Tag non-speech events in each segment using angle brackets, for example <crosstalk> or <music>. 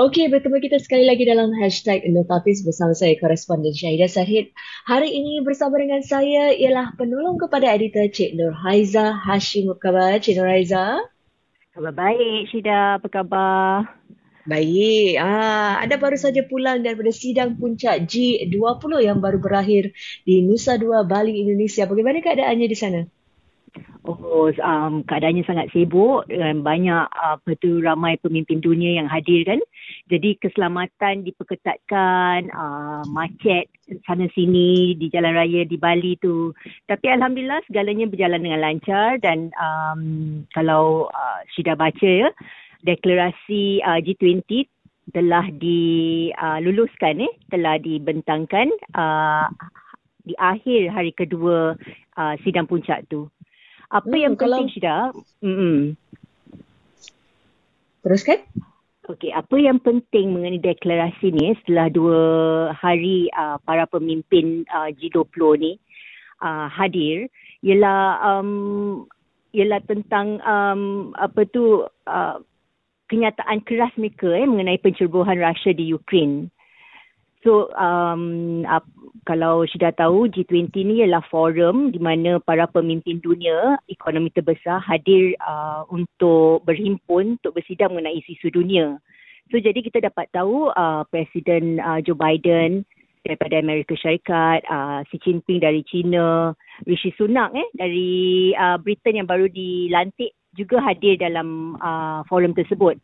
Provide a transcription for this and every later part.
Okey, bertemu kita sekali lagi dalam hashtag Notapis bersama saya, koresponden Syahidah Sahid. Hari ini bersama dengan saya ialah penolong kepada editor Cik Nur Haiza Hashim. Apa khabar Cik Nur Haiza? Khabar baik, Syahidah. Apa khabar? Baik. Ah, anda baru saja pulang daripada sidang puncak G20 yang baru berakhir di Nusa Dua, Bali, Indonesia. Bagaimana keadaannya di sana? Oh, um, keadaannya sangat sibuk dan banyak apa tu ramai pemimpin dunia yang hadir kan. Jadi keselamatan diperketatkan, uh, macet sana sini di jalan raya di Bali tu. Tapi alhamdulillah segalanya berjalan dengan lancar dan um, kalau uh, sudah baca ya, deklarasi uh, G20 telah diluluskan uh, eh, telah dibentangkan uh, di akhir hari kedua uh, sidang puncak tu. Apa hmm, yang kalau... penting Syida? Hmm. Teruskan? Okey, apa yang penting mengenai deklarasi ni setelah dua hari uh, para pemimpin uh, G20 ni uh, hadir ialah um, ialah tentang um, apa tu uh, kenyataan keras mereka eh mengenai pencerobohan Rusia di Ukraine. So um, uh, kalau sudah tahu G20 ni ialah forum di mana para pemimpin dunia ekonomi terbesar hadir uh, untuk berhimpun untuk bersidang mengenai isu dunia. So jadi kita dapat tahu uh, Presiden uh, Joe Biden daripada Amerika Syarikat, uh, Xi Jinping dari China, Rishi Sunak eh dari uh, Britain yang baru dilantik juga hadir dalam uh, forum tersebut.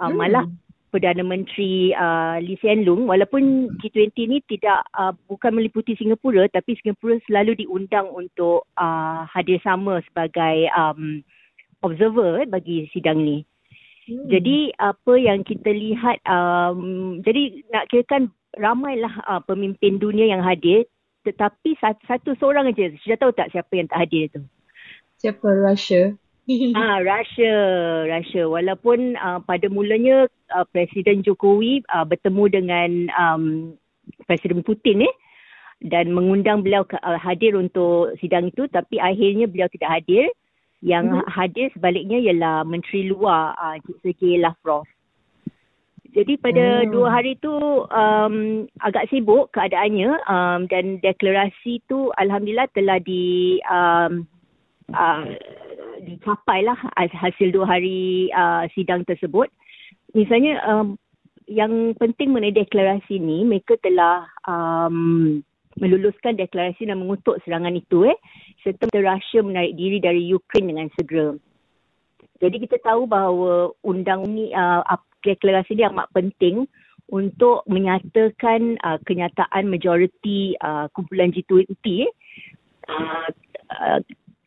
Uh, hmm. Malah Perdana Menteri uh, Lee Hsien Loong walaupun G20 ni tidak uh, bukan meliputi Singapura tapi Singapura selalu diundang untuk uh, hadir sama sebagai um, observer eh, bagi sidang ni. Hmm. Jadi apa yang kita lihat um, jadi nak kirakan ramailah uh, pemimpin dunia yang hadir tetapi satu, satu seorang aja sudah tahu tak siapa yang tak hadir tu? Siapa Russia? <laughs> ah Russia, Russia. Walaupun uh, pada mulanya uh, Presiden Jokowi uh, bertemu dengan um, Presiden Putin eh dan mengundang beliau ke, uh, hadir untuk sidang itu tapi akhirnya beliau tidak hadir. Yang hmm. hadir sebaliknya ialah Menteri Luar uh, Sergei Lavrov. Jadi pada hmm. dua hari tu um, agak sibuk keadaannya um, dan deklarasi tu alhamdulillah telah di um, uh, dicapailah hasil dua hari uh, sidang tersebut. Misalnya um, yang penting mengenai deklarasi ni, mereka telah um, meluluskan deklarasi dan mengutuk serangan itu eh serta Rusia menarik diri dari Ukraine dengan segera. Jadi kita tahu bahawa undang ni uh, deklarasi ni amat penting untuk menyatakan uh, kenyataan majoriti uh, kumpulan G20 eh, uh, uh,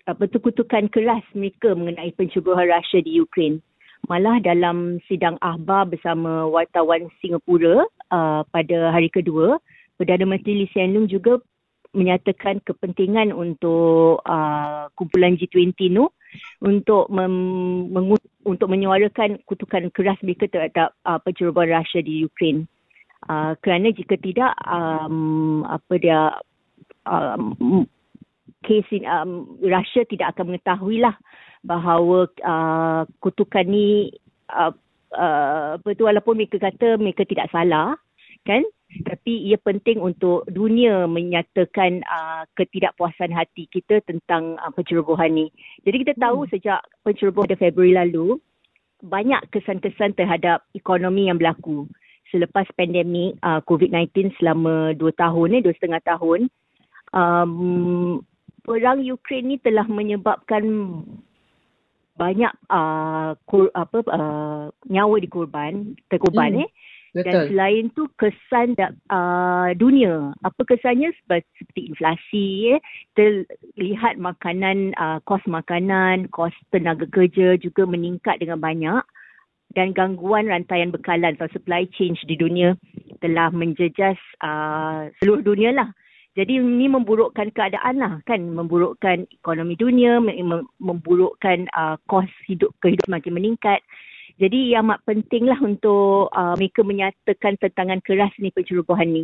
apa tu kutukan keras mereka mengenai pencerobohan Rusia di Ukraine. Malah dalam sidang akhbar bersama wartawan Singapura uh, pada hari kedua, Perdana Menteri Lee Hsien Loong juga menyatakan kepentingan untuk uh, kumpulan G20 tu untuk mem- mengut- untuk menyuarakan kutukan keras mereka terhadap uh, pencerobohan Rusia di Ukraine. Uh, kerana jika tidak um, apa dia um, kes um, Russia tidak akan mengetahui lah bahawa uh, kutukan ni uh, uh, betul walaupun mereka kata mereka tidak salah kan tapi ia penting untuk dunia menyatakan uh, ketidakpuasan hati kita tentang uh, pencerobohan ni. Jadi kita tahu hmm. sejak pencerobohan pada Februari lalu banyak kesan-kesan terhadap ekonomi yang berlaku selepas pandemik uh, COVID-19 selama dua tahun ni, dua setengah tahun. Um, perang Ukraine ni telah menyebabkan banyak uh, kur, apa uh, nyawa dikorban terkorban hmm. eh. Betul. dan selain tu kesan uh, dunia. Apa kesannya? Seperti inflasi eh. Terlihat makanan uh, kos makanan kos tenaga kerja juga meningkat dengan banyak. Dan gangguan rantaian bekalan atau supply chain di dunia telah menjejas uh, seluruh dunia lah jadi ini memburukkan keadaan lah kan, memburukkan ekonomi dunia, memburukkan uh, kos hidup kehidupan makin meningkat. Jadi yang amat pentinglah untuk uh, mereka menyatakan tentangan keras ni pencerobohan ni.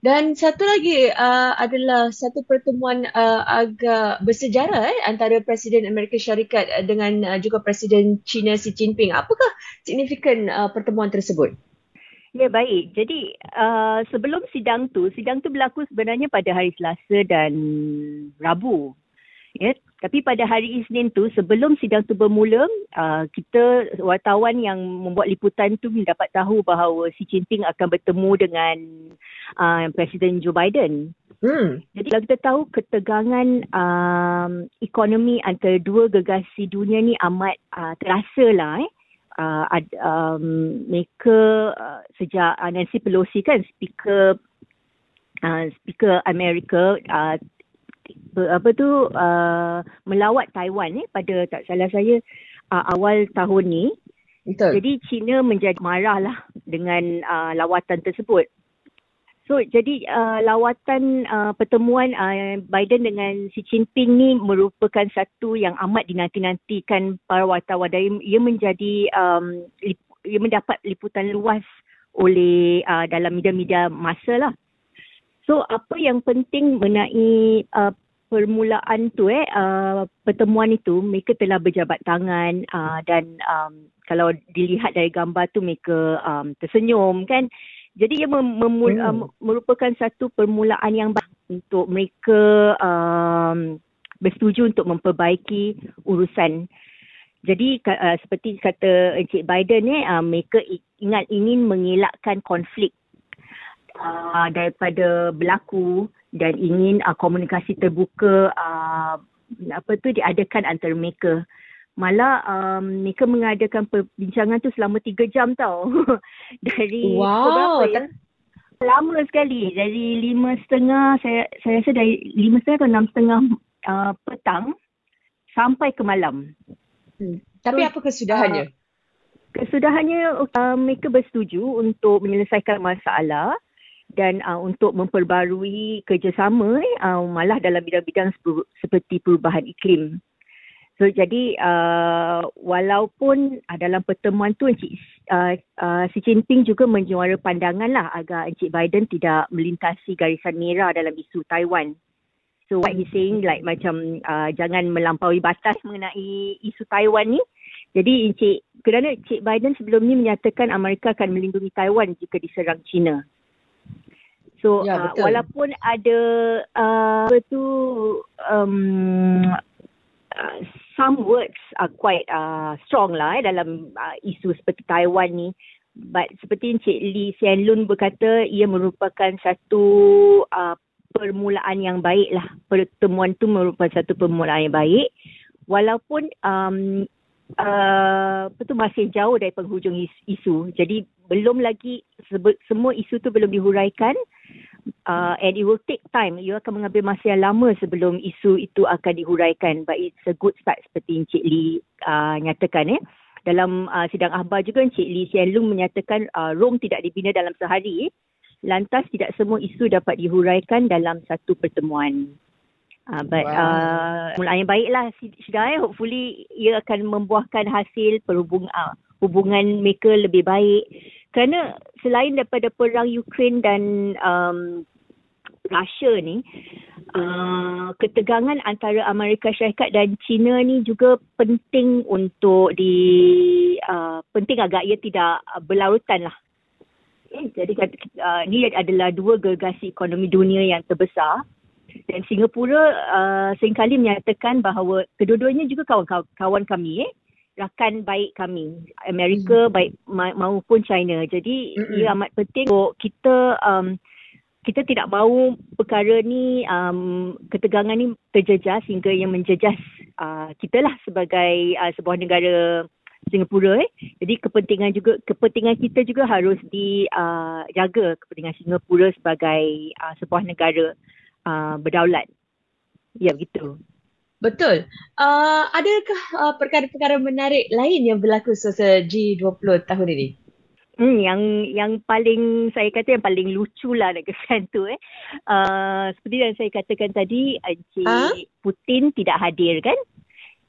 Dan satu lagi uh, adalah satu pertemuan uh, agak bersejarah eh, antara Presiden Amerika Syarikat dengan uh, juga Presiden China Xi Jinping. Apakah signifikan uh, pertemuan tersebut? Ya baik. Jadi uh, sebelum sidang tu, sidang tu berlaku sebenarnya pada hari Selasa dan Rabu. Ya, tapi pada hari Isnin tu sebelum sidang tu bermula, uh, kita wartawan yang membuat liputan tu mendapat tahu bahawa Xi Jinping akan bertemu dengan uh, Presiden Joe Biden. Hmm. Jadi kalau kita tahu ketegangan um, ekonomi antara dua gegasi dunia ni amat uh, terasa lah eh uh, um, mereka uh, sejak uh, Nancy Pelosi kan speaker uh, speaker Amerika uh, apa tu uh, melawat Taiwan eh pada tak salah saya uh, awal tahun ni. Betul. Jadi China menjadi marahlah dengan uh, lawatan tersebut. So jadi uh, lawatan uh, pertemuan uh, Biden dengan Xi Jinping ni merupakan satu yang amat dinanti-nantikan para wartawan dan ia menjadi um, ia mendapat liputan luas oleh uh, dalam media-media masa lah. So apa yang penting mengenai uh, permulaan tu eh uh, pertemuan itu mereka telah berjabat tangan uh, dan um, kalau dilihat dari gambar tu mereka um, tersenyum kan jadi ia mem- mem- hmm. uh, merupakan satu permulaan yang baik untuk mereka um, bersetuju untuk memperbaiki urusan. Jadi uh, seperti kata Encik Biden ni, uh, mereka ingat ingin mengelakkan konflik uh, daripada berlaku dan ingin uh, komunikasi terbuka uh, apa tu diadakan antara mereka malah um, mereka mengadakan perbincangan tu selama tiga jam tau. <laughs> dari wow, berapa ya? Lama sekali. Dari lima setengah, saya, saya rasa dari lima setengah atau enam setengah uh, petang sampai ke malam. Hmm. Tapi so, apa kesudahannya? Uh, kesudahannya uh, mereka bersetuju untuk menyelesaikan masalah dan uh, untuk memperbarui kerjasama uh, malah dalam bidang-bidang seperti perubahan iklim. So jadi uh, walaupun uh, dalam pertemuan tu Encik uh, uh, Xi Jinping juga menjuara pandangan lah agar Encik Biden tidak melintasi garisan merah dalam isu Taiwan. So what he saying like macam uh, jangan melampaui batas mengenai isu Taiwan ni. Jadi Encik kerana Encik Biden sebelum ni menyatakan Amerika akan melindungi Taiwan jika diserang China. So ya, uh, walaupun ada uh, apa tu um, uh, some words are quite uh, strong lah eh, dalam uh, isu seperti Taiwan ni. But seperti Encik Lee Hsien Loong berkata, ia merupakan satu uh, permulaan yang baik lah. Pertemuan tu merupakan satu permulaan yang baik. Walaupun um, uh, apa tu masih jauh dari penghujung isu. Jadi belum lagi semua isu tu belum dihuraikan uh, and it will take time. You akan mengambil masa yang lama sebelum isu itu akan dihuraikan. But it's a good start seperti Encik Lee uh, nyatakan. Eh. Dalam uh, sidang akhbar juga Encik Lee Hsien Loong menyatakan uh, Rome tidak dibina dalam sehari. Eh. Lantas tidak semua isu dapat dihuraikan dalam satu pertemuan. Uh, but wow. uh, mulai yang baiklah Syida. Eh. Hopefully ia akan membuahkan hasil perhubungan uh, hubungan mereka lebih baik kerana selain daripada perang Ukraine dan um, Russia ni uh, ketegangan antara Amerika Syarikat dan China ni juga penting untuk di uh, penting agak ia tidak berlarutan lah eh, jadi uh, ni adalah dua gergasi ekonomi dunia yang terbesar dan Singapura uh, seringkali menyatakan bahawa kedua-duanya juga kawan-kawan kami eh rakan baik kami Amerika hmm. baik ma- maupun China jadi hmm. ia amat penting untuk kita um, kita tidak mahu perkara ni um, ketegangan ni terjejas hingga yang menjejas uh, kita lah sebagai uh, sebuah negara Singapura eh. Jadi kepentingan juga kepentingan kita juga harus dijaga uh, kepentingan Singapura sebagai uh, sebuah negara uh, berdaulat. Ya begitu. Betul. Uh, adakah uh, perkara-perkara menarik lain yang berlaku semasa G20 tahun ini? Hmm, yang yang paling saya kata yang paling lucu lah nak kesan tu eh. Uh, seperti yang saya katakan tadi, Encik ha? Putin tidak hadir kan?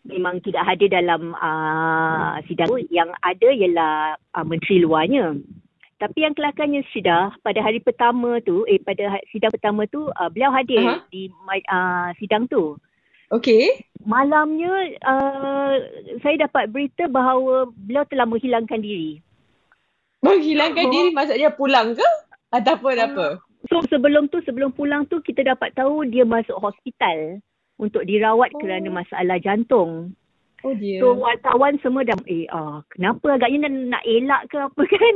Memang tidak hadir dalam uh, sidang. Yang ada ialah uh, menteri luarnya. Tapi yang kelakarnya Syida, pada hari pertama tu, eh pada sidang pertama tu, uh, beliau hadir uh-huh. di uh, sidang tu. Okey. Malamnya uh, saya dapat berita bahawa beliau telah menghilangkan diri. Menghilangkan oh. diri maksudnya pulang ke? Ataupun uh, apa? So sebelum tu, sebelum pulang tu kita dapat tahu dia masuk hospital untuk dirawat oh. kerana masalah jantung. Oh. So wartawan semua dah eh uh, kenapa agaknya nak, nak elak ke apa kan.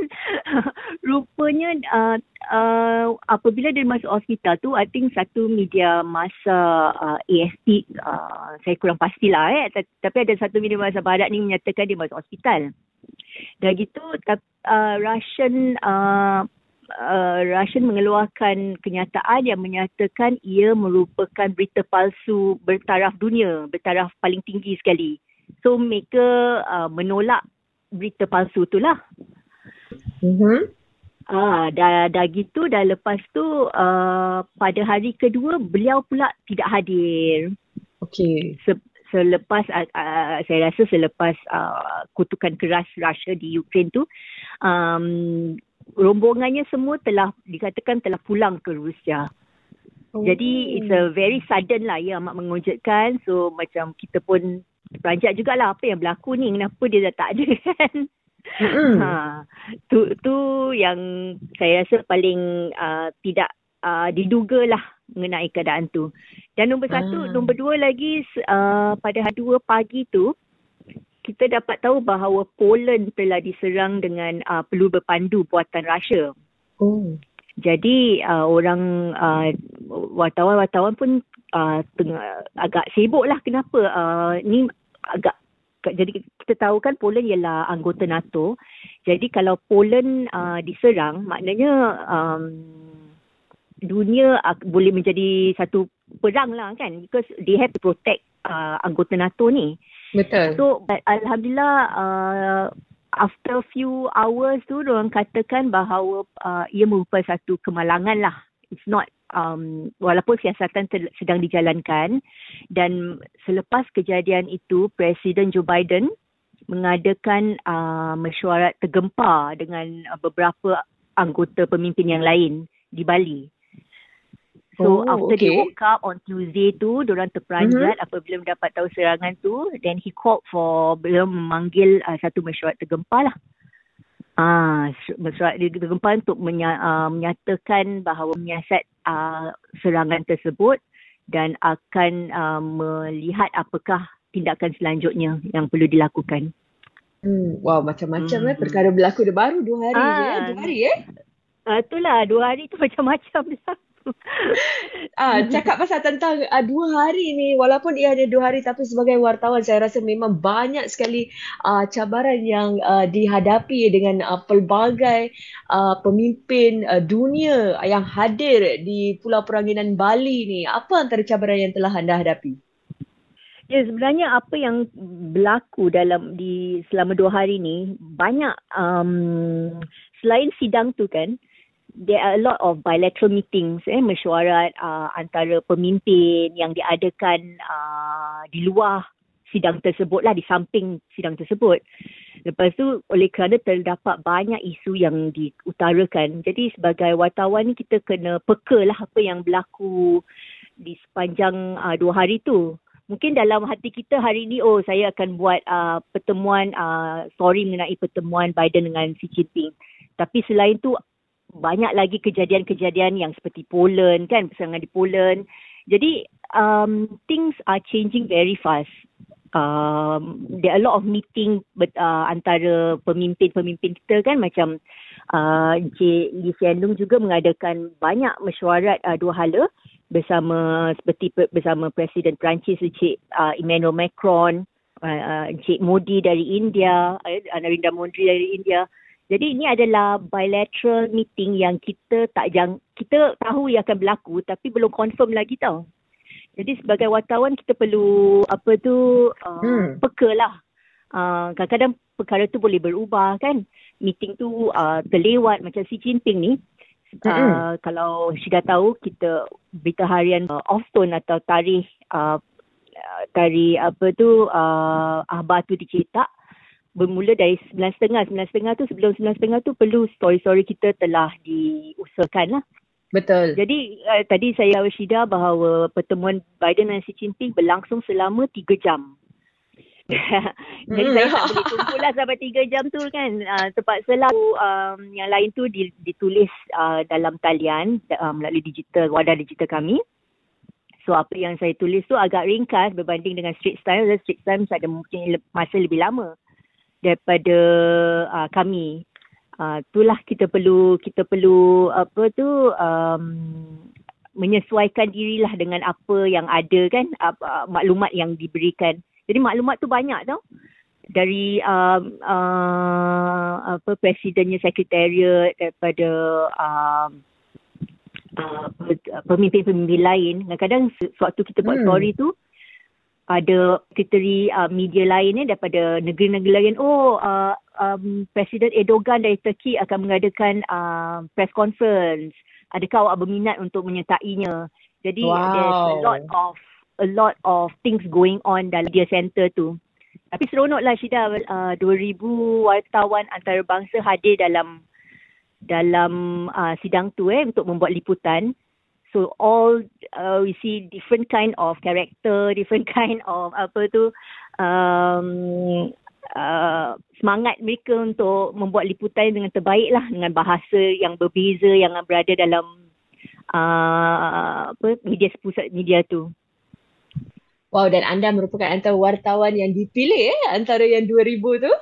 <laughs> Rupanya uh, uh, apabila dia masuk hospital tu I think satu media masa uh, AFP uh, saya kurang pastilah eh tapi ada satu media masa barat ni menyatakan dia masuk hospital. Dah gitu uh, Russian uh, uh, Russian mengeluarkan kenyataan yang menyatakan ia merupakan berita palsu bertaraf dunia, bertaraf paling tinggi sekali. So mereka uh, menolak berita palsu tu lah. Mm-hmm. Ah, dah, dah gitu dah lepas tu uh, pada hari kedua beliau pula tidak hadir. Okay. Se- selepas uh, uh, saya rasa selepas uh, kutukan keras Russia di Ukraine tu um, rombongannya semua telah dikatakan telah pulang ke Rusia. Oh. Jadi it's a very sudden lah ya amat mengejutkan. So macam kita pun Peranjat jugalah apa yang berlaku ni. Kenapa dia dah tak ada kan. Mm-hmm. Ha, tu, tu yang saya rasa paling uh, tidak uh, diduga lah mengenai keadaan tu. Dan nombor satu, ah. nombor dua lagi uh, pada hari dua pagi tu, kita dapat tahu bahawa Poland telah diserang dengan uh, peluru berpandu buatan Russia. Oh. Jadi uh, orang uh, wartawan-wartawan pun uh, tengah agak sibuk lah kenapa uh, ni agak jadi kita tahu kan Poland ialah anggota NATO. Jadi kalau Poland uh, diserang maknanya um, dunia uh, boleh menjadi satu perang lah kan because they have to protect uh, anggota NATO ni. Betul. So alhamdulillah uh, after few hours tu orang katakan bahawa uh, ia merupakan satu kemalangan lah. It's not um, walaupun siasatan ter- sedang dijalankan dan selepas kejadian itu Presiden Joe Biden mengadakan uh, mesyuarat tergempar dengan uh, beberapa anggota pemimpin yang lain di Bali. So oh, after okay. they woke up on Tuesday tu, diorang terperanjat mm-hmm. apabila mendapat tahu serangan tu, then he called for belum memanggil uh, satu mesyuarat tergempar lah. Ah, mesyuarat tergempar untuk menya, uh, menyatakan bahawa menyiasat uh, serangan tersebut dan akan uh, melihat apakah tindakan selanjutnya yang perlu dilakukan. Hmm, wow, macam-macam hmm. eh. Perkara berlaku dah baru dua hari ah, je eh. Dua hari eh. Uh, itulah, dua hari tu <laughs> macam-macam lah. Ah, cakap pasal tentang uh, dua hari ni, walaupun ia ada dua hari tapi sebagai wartawan saya rasa memang banyak sekali uh, cabaran yang uh, dihadapi dengan uh, pelbagai uh, pemimpin uh, dunia yang hadir di Pulau Peranginan Bali ni. Apa antara cabaran yang telah anda hadapi? Ya sebenarnya apa yang berlaku dalam di selama dua hari ni banyak um, selain sidang tu kan there are a lot of bilateral meetings eh mesyuarat uh, antara pemimpin yang diadakan uh, di luar sidang tersebut lah di samping sidang tersebut. Lepas tu oleh kerana terdapat banyak isu yang diutarakan. Jadi sebagai wartawan ni kita kena peka lah apa yang berlaku di sepanjang uh, dua hari tu. Mungkin dalam hati kita hari ni oh saya akan buat uh, pertemuan uh, story mengenai pertemuan Biden dengan Xi Jinping. Tapi selain tu banyak lagi kejadian-kejadian yang seperti Poland kan? Perserangan di Poland. Jadi um, things are changing very fast. Um, there are a lot of meeting uh, antara pemimpin-pemimpin kita kan? Macam uh, Encik Lee Hsien Loong juga mengadakan banyak mesyuarat uh, dua hala bersama seperti bersama Presiden Perancis Encik uh, Emmanuel Macron uh, uh, Encik Modi dari India uh, Narendra Modi dari India jadi ini adalah bilateral meeting yang kita tak jang kita tahu ia akan berlaku tapi belum confirm lagi tau. Jadi sebagai wartawan kita perlu apa tu uh, hmm. peka lah. Uh, kadang-kadang perkara tu boleh berubah kan. Meeting tu uh, terlewat macam si Jinping ni. Uh, hmm. Kalau sudah tahu kita berita harian uh, off-tone atau tarikh uh, tarikh apa tu uh, akhbar tu dicetak bermula dari 9.30. 9.30 tu sebelum 9.30 tu perlu story-story kita telah diusahakan lah. Betul. Jadi uh, tadi saya Rashida bahawa pertemuan Biden dan Xi Jinping berlangsung selama 3 jam. <laughs> Jadi hmm. saya tak boleh tunggu lah sampai 3 jam tu kan. Uh, terpaksa lah um, yang lain tu ditulis uh, dalam talian uh, melalui digital, wadah digital kami. So apa yang saya tulis tu agak ringkas berbanding dengan Street Times. Street Times ada mungkin masa lebih lama daripada uh, kami. Uh, itulah kita perlu kita perlu apa tu um, menyesuaikan dirilah dengan apa yang ada kan uh, maklumat yang diberikan. Jadi maklumat tu banyak tau dari um, uh, apa presidennya sekretariat daripada um, uh, pemimpin-pemimpin lain. Kadang-kadang sewaktu kita buat hmm. story tu, ada sekretari uh, media lain eh, daripada negeri-negeri lain. Oh, uh, um, Presiden Erdogan dari Turki akan mengadakan uh, press conference. Adakah awak berminat untuk menyertainya? Jadi wow. there's a lot of a lot of things going on dalam media center tu. Tapi seronoklah Syida uh, 2000 wartawan antarabangsa hadir dalam dalam uh, sidang tu eh untuk membuat liputan. So all uh, we see different kind of character, <laughs> different kind of apa tu um, uh, semangat mereka untuk membuat liputan dengan terbaik lah dengan bahasa yang berbeza yang berada dalam uh, apa media pusat media tu. Wow dan anda merupakan antara wartawan yang dipilih eh antara yang 2000 tu.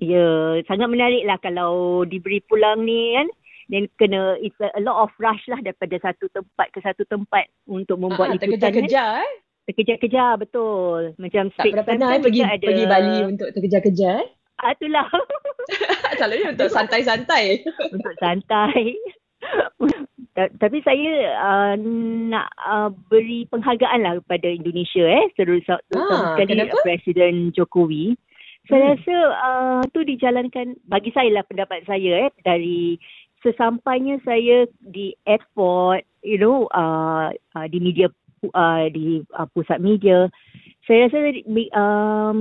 Ya, sangat menarik lah kalau diberi pulang ni kan. Dan kena, it's a, a lot of rush lah daripada satu tempat ke satu tempat untuk membuat liputan kan. Terkejar-kejar eh. Terkejar-kejar, betul. Macam tak pernah-pernah kan eh, pergi, ada... pergi Bali untuk terkejar-kejar eh. Ah, itulah. <laughs> Selalunya untuk santai-santai. untuk santai. <laughs> Tapi saya uh, nak uh, beri penghargaan lah kepada Indonesia eh. Terutama ah, sekali Presiden Jokowi. Saya hmm. rasa uh, tu dijalankan bagi saya lah pendapat saya eh dari sesampainya saya di airport you know uh, uh, di media uh, di uh, pusat media saya rasa um,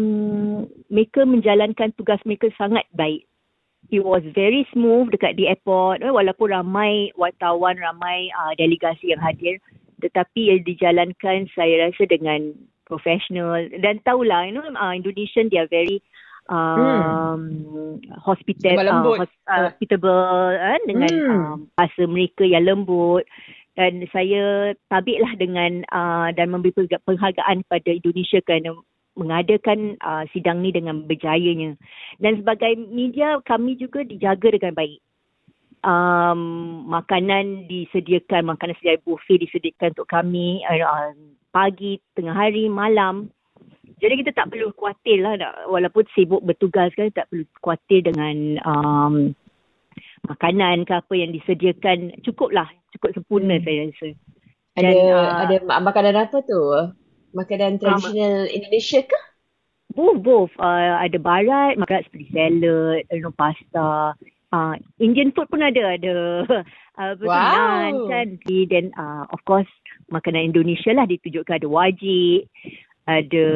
mereka menjalankan tugas mereka sangat baik. It was very smooth dekat di airport eh, walaupun ramai wartawan ramai uh, delegasi yang hadir. Tetapi yang dijalankan saya rasa dengan professional. Dan tahulah you know uh, Indonesian they are very um hmm. hospital uh, hospitable uh, dengan hmm. um, bahasa mereka yang lembut. Dan saya tabiklah dengan uh, dan memberi penghargaan pada Indonesia kerana mengadakan uh, sidang ni dengan berjayanya. Dan sebagai media kami juga dijaga dengan baik. Um, makanan disediakan makanan sedia buffet disediakan untuk kami uh, pagi tengah hari malam jadi kita tak perlu khawatir lah walaupun sibuk bertugas kan tak perlu khawatir dengan um, makanan ke apa yang disediakan cukup lah cukup sempurna hmm. saya rasa. Dan, ada uh, ada makanan apa tu? Makanan tradisional um, Indonesia ke? Both, both. Uh, ada barat, makanan seperti salad, you know, pasta. Uh, Indian food pun ada. Ada <laughs> uh, wow. kan. Dan uh, of course, makanan Indonesia lah ditunjukkan. Ada wajib ada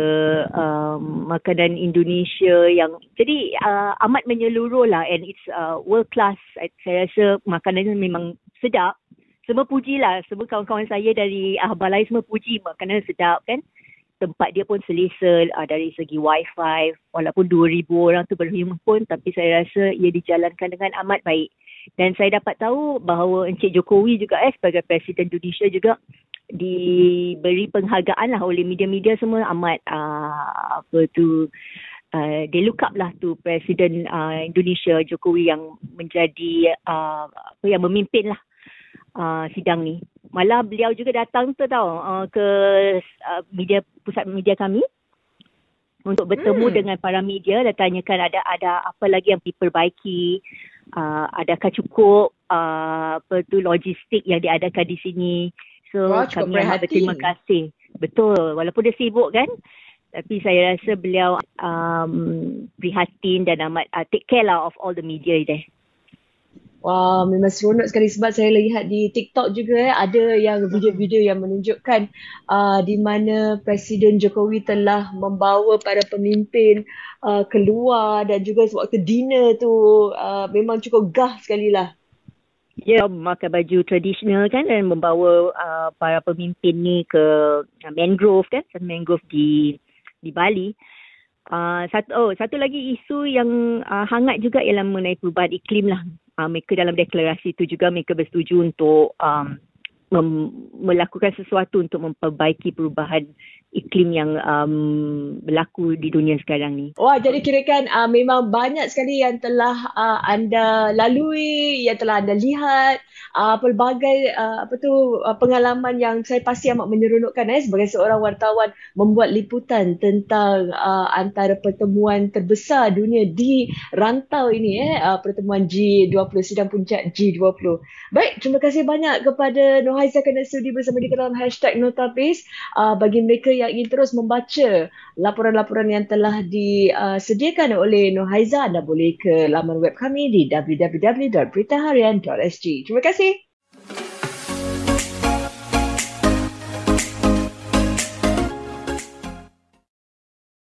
um, makanan Indonesia yang jadi uh, amat menyeluruh lah. And it's uh, world class. Saya rasa makanan memang sedap. Semua puji lah. Semua kawan-kawan saya dari uh, balai semua puji makanan sedap kan? Tempat dia pun selesa uh, dari segi wifi. Walaupun 2000 orang tu berhimpun pun tapi saya rasa ia dijalankan dengan amat baik. Dan saya dapat tahu bahawa Encik Jokowi juga eh sebagai Presiden Indonesia juga diberi penghargaan lah oleh media-media semua amat uh, apa tu uh, they look up lah tu Presiden uh, Indonesia Jokowi yang menjadi uh, apa yang memimpin lah uh, sidang ni. Malah beliau juga datang tu tau uh, ke uh, media pusat media kami untuk bertemu hmm. dengan para media dan tanyakan ada ada apa lagi yang diperbaiki uh, adakah cukup uh, apa tu logistik yang diadakan di sini So Wah, kami amat berterima kasih. Betul. Walaupun dia sibuk kan. Tapi saya rasa beliau um, prihatin dan amat uh, take care lah of all the media there. Wah, memang seronok sekali sebab saya lihat di TikTok juga eh, ada yang video-video yang menunjukkan uh, di mana Presiden Jokowi telah membawa para pemimpin uh, keluar dan juga sewaktu dinner tu uh, memang cukup gah sekali lah. Ya, memakai baju tradisional kan dan membawa uh, para pemimpin ni ke uh, mangrove kan, mangrove di di Bali. Uh, satu, oh, satu lagi isu yang uh, hangat juga ialah mengenai perubahan iklim lah uh, mereka dalam deklarasi itu juga mereka bersetuju untuk um, mem- melakukan sesuatu untuk memperbaiki perubahan iklim yang um, berlaku di dunia sekarang ni. Wah, jadi kira kan uh, memang banyak sekali yang telah uh, anda lalui, yang telah anda lihat, uh, pelbagai uh, apa tu uh, pengalaman yang saya pasti amat menyeronokkan eh sebagai seorang wartawan membuat liputan tentang uh, antara pertemuan terbesar dunia di rantau ini eh uh, pertemuan G20 sidang puncak G20. Baik, terima kasih banyak kepada Nohaiza kena sudi bersama di dalam hashtag Notabase uh, bagi mereka yang ingin terus membaca laporan-laporan yang telah disediakan oleh Nohaiza anda boleh ke laman web kami di www.beritaharian.sg. Terima kasih.